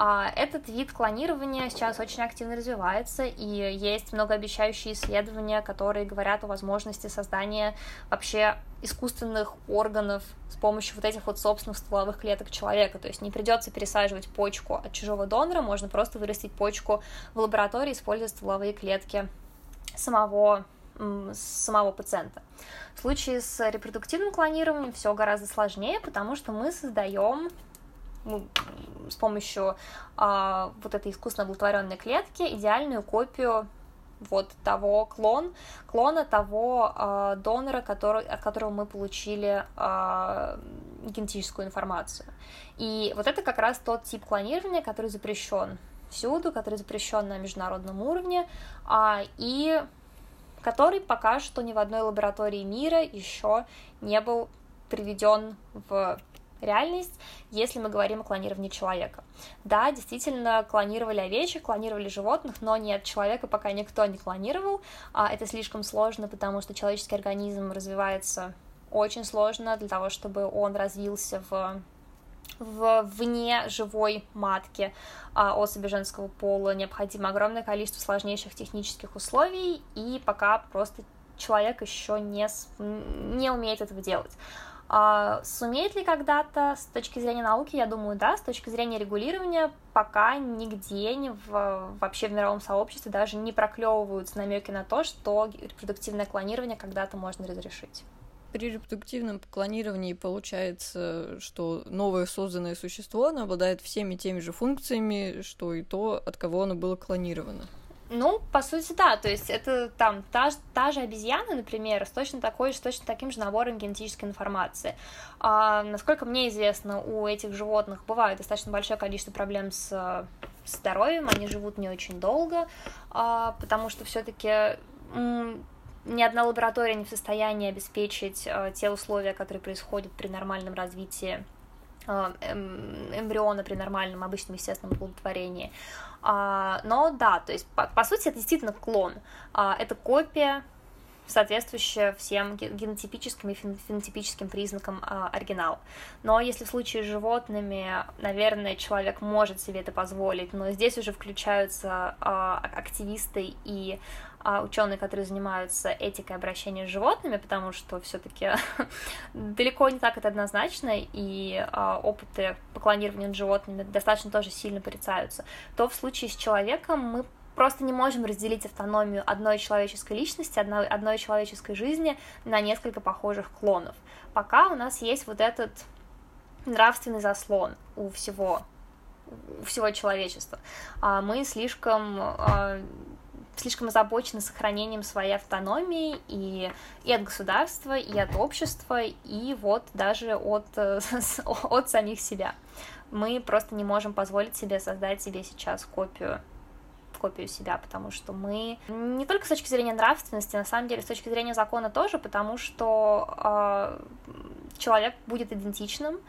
А этот вид клонирования сейчас очень активно развивается, и есть многообещающие исследования, которые говорят о возможности создания вообще искусственных органов с помощью вот этих вот собственных стволовых клеток человека. То есть не придется пересаживать почку от чужого донора, можно просто вырастить почку в лаборатории, используя стволовые клетки самого самого пациента. В случае с репродуктивным клонированием все гораздо сложнее, потому что мы создаем с помощью а, вот этой искусственно оплодотворенной клетки идеальную копию вот того клон, клона того э, донора, который, от которого мы получили э, генетическую информацию. И вот это как раз тот тип клонирования, который запрещен всюду, который запрещен на международном уровне, э, и который пока что ни в одной лаборатории мира еще не был приведен в реальность, если мы говорим о клонировании человека. Да, действительно, клонировали овечек, клонировали животных, но нет, человека пока никто не клонировал. А это слишком сложно, потому что человеческий организм развивается очень сложно для того, чтобы он развился в в, вне живой матки а, особи женского пола необходимо огромное количество сложнейших технических условий, и пока просто человек еще не, не умеет этого делать. А, сумеет ли когда-то с точки зрения науки, я думаю, да, с точки зрения регулирования пока нигде не в, вообще в мировом сообществе даже не проклевываются намеки на то, что репродуктивное клонирование когда-то можно разрешить. При репродуктивном клонировании получается, что новое созданное существо, оно обладает всеми теми же функциями, что и то, от кого оно было клонировано. Ну, по сути, да, то есть это там та, та же обезьяна, например, с точно такой, с точно таким же набором генетической информации. А, насколько мне известно, у этих животных бывает достаточно большое количество проблем с, с здоровьем, они живут не очень долго, а, потому что все-таки ни одна лаборатория не в состоянии обеспечить а, те условия, которые происходят при нормальном развитии эмбриона при нормальном обычном естественном оплодотворении. А, но да, то есть по, по сути это действительно клон. А, это копия соответствующая всем генотипическим и фенотипическим признакам а, оригинал. Но если в случае с животными, наверное, человек может себе это позволить, но здесь уже включаются активисты и ученые, которые занимаются этикой обращения с животными, потому что все-таки далеко не так это однозначно, и а, опыты по клонированию над животными достаточно тоже сильно порицаются, то в случае с человеком мы просто не можем разделить автономию одной человеческой личности, одной, одной человеческой жизни на несколько похожих клонов. Пока у нас есть вот этот нравственный заслон у всего, у всего человечества. А мы слишком а, слишком озабочены сохранением своей автономии и, и от государства, и от общества, и вот даже от, от самих себя. Мы просто не можем позволить себе создать себе сейчас копию копию себя, потому что мы не только с точки зрения нравственности, на самом деле с точки зрения закона тоже, потому что э, человек будет идентичным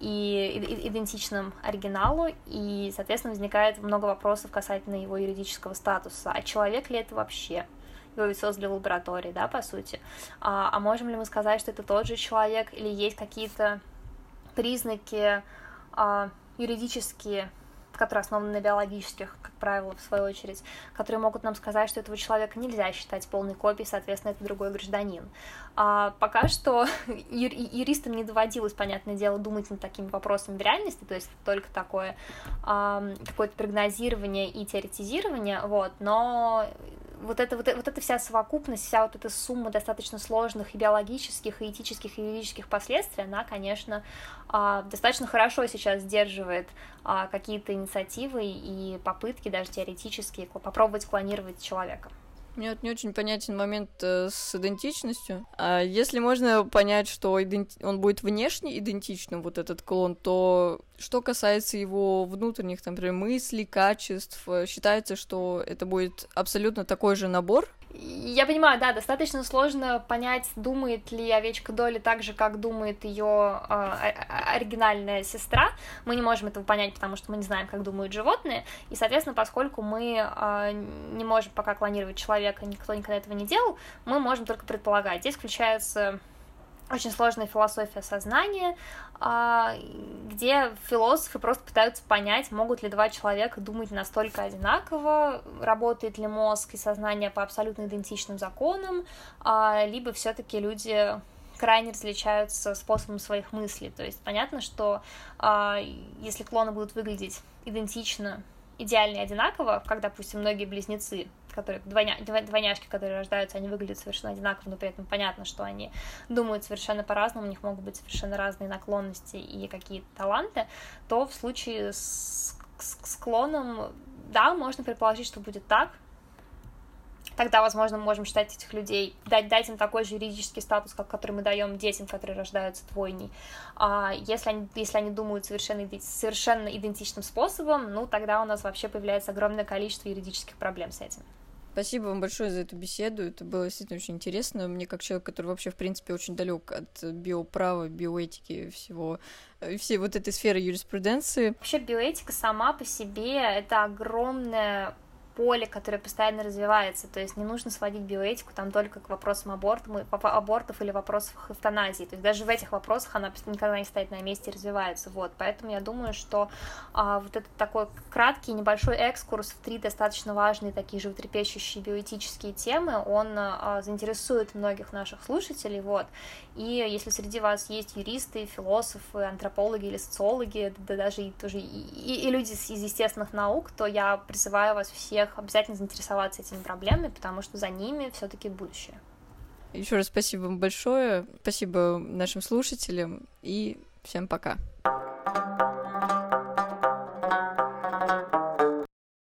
и идентичным оригиналу, и, соответственно, возникает много вопросов касательно его юридического статуса. А человек ли это вообще? Его ведь создали в лаборатории, да, по сути. А, а можем ли мы сказать, что это тот же человек, или есть какие-то признаки а, юридические которые основаны на биологических, как правило, в свою очередь, которые могут нам сказать, что этого человека нельзя считать полной копией, соответственно, это другой гражданин. А пока что юристам не доводилось, понятное дело, думать над такими вопросами в реальности, то есть только такое какое-то прогнозирование и теоретизирование, вот, но вот эта, вот, вот эта вся совокупность, вся вот эта сумма достаточно сложных и биологических, и этических, и юридических последствий, она, конечно, а, достаточно хорошо сейчас сдерживает а, какие-то инициативы и попытки, даже теоретические, попробовать клонировать человека. Мне вот не очень понятен момент э, с идентичностью. А если можно понять, что иденти... он будет внешне идентичным, вот этот клон, то что касается его внутренних, например, мыслей, качеств, э, считается, что это будет абсолютно такой же набор, я понимаю, да, достаточно сложно понять, думает ли овечка Доли так же, как думает ее э, оригинальная сестра. Мы не можем этого понять, потому что мы не знаем, как думают животные. И, соответственно, поскольку мы э, не можем пока клонировать человека, никто никогда этого не делал, мы можем только предполагать. Здесь включается очень сложная философия сознания, а, где философы просто пытаются понять, могут ли два человека думать настолько одинаково, работает ли мозг и сознание по абсолютно идентичным законам, а, либо все-таки люди крайне различаются способом своих мыслей. То есть понятно, что а, если клоны будут выглядеть идентично, идеально одинаково, как, допустим, многие близнецы которые двойня, двойняшки, которые рождаются, они выглядят совершенно одинаково, но при этом понятно, что они думают совершенно по-разному, у них могут быть совершенно разные наклонности и какие-то таланты, то в случае с, с, с клоном, да, можно предположить, что будет так, тогда, возможно, мы можем считать этих людей, дать, дать им такой же юридический статус, как который мы даем детям, которые рождаются двойней. А если они, если они думают совершенно, совершенно идентичным способом, ну, тогда у нас вообще появляется огромное количество юридических проблем с этим. Спасибо вам большое за эту беседу. Это было действительно очень интересно. Мне, как человек, который вообще, в принципе, очень далек от биоправа, биоэтики, всего, э, всей вот этой сферы юриспруденции. Вообще биоэтика сама по себе — это огромная поле, которое постоянно развивается, то есть не нужно сводить биоэтику там только к вопросам абортов, абортов или вопросов эвтаназии, то есть даже в этих вопросах она никогда не стоит на месте и развивается, вот, поэтому я думаю, что а, вот этот такой краткий небольшой экскурс в три достаточно важные такие животрепещущие биоэтические темы, он а, заинтересует многих наших слушателей, вот, и если среди вас есть юристы, философы, антропологи или социологи, да даже и тоже и, и, люди из естественных наук, то я призываю вас всех обязательно заинтересоваться этими проблемами, потому что за ними все-таки будущее. Еще раз спасибо вам большое, спасибо нашим слушателям и всем пока.